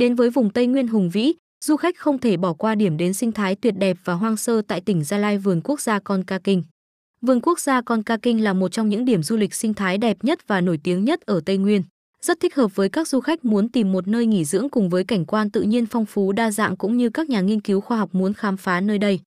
Đến với vùng Tây Nguyên hùng vĩ, du khách không thể bỏ qua điểm đến sinh thái tuyệt đẹp và hoang sơ tại tỉnh Gia Lai vườn quốc gia Con Ca Kinh. Vườn quốc gia Con Ca Kinh là một trong những điểm du lịch sinh thái đẹp nhất và nổi tiếng nhất ở Tây Nguyên. Rất thích hợp với các du khách muốn tìm một nơi nghỉ dưỡng cùng với cảnh quan tự nhiên phong phú đa dạng cũng như các nhà nghiên cứu khoa học muốn khám phá nơi đây.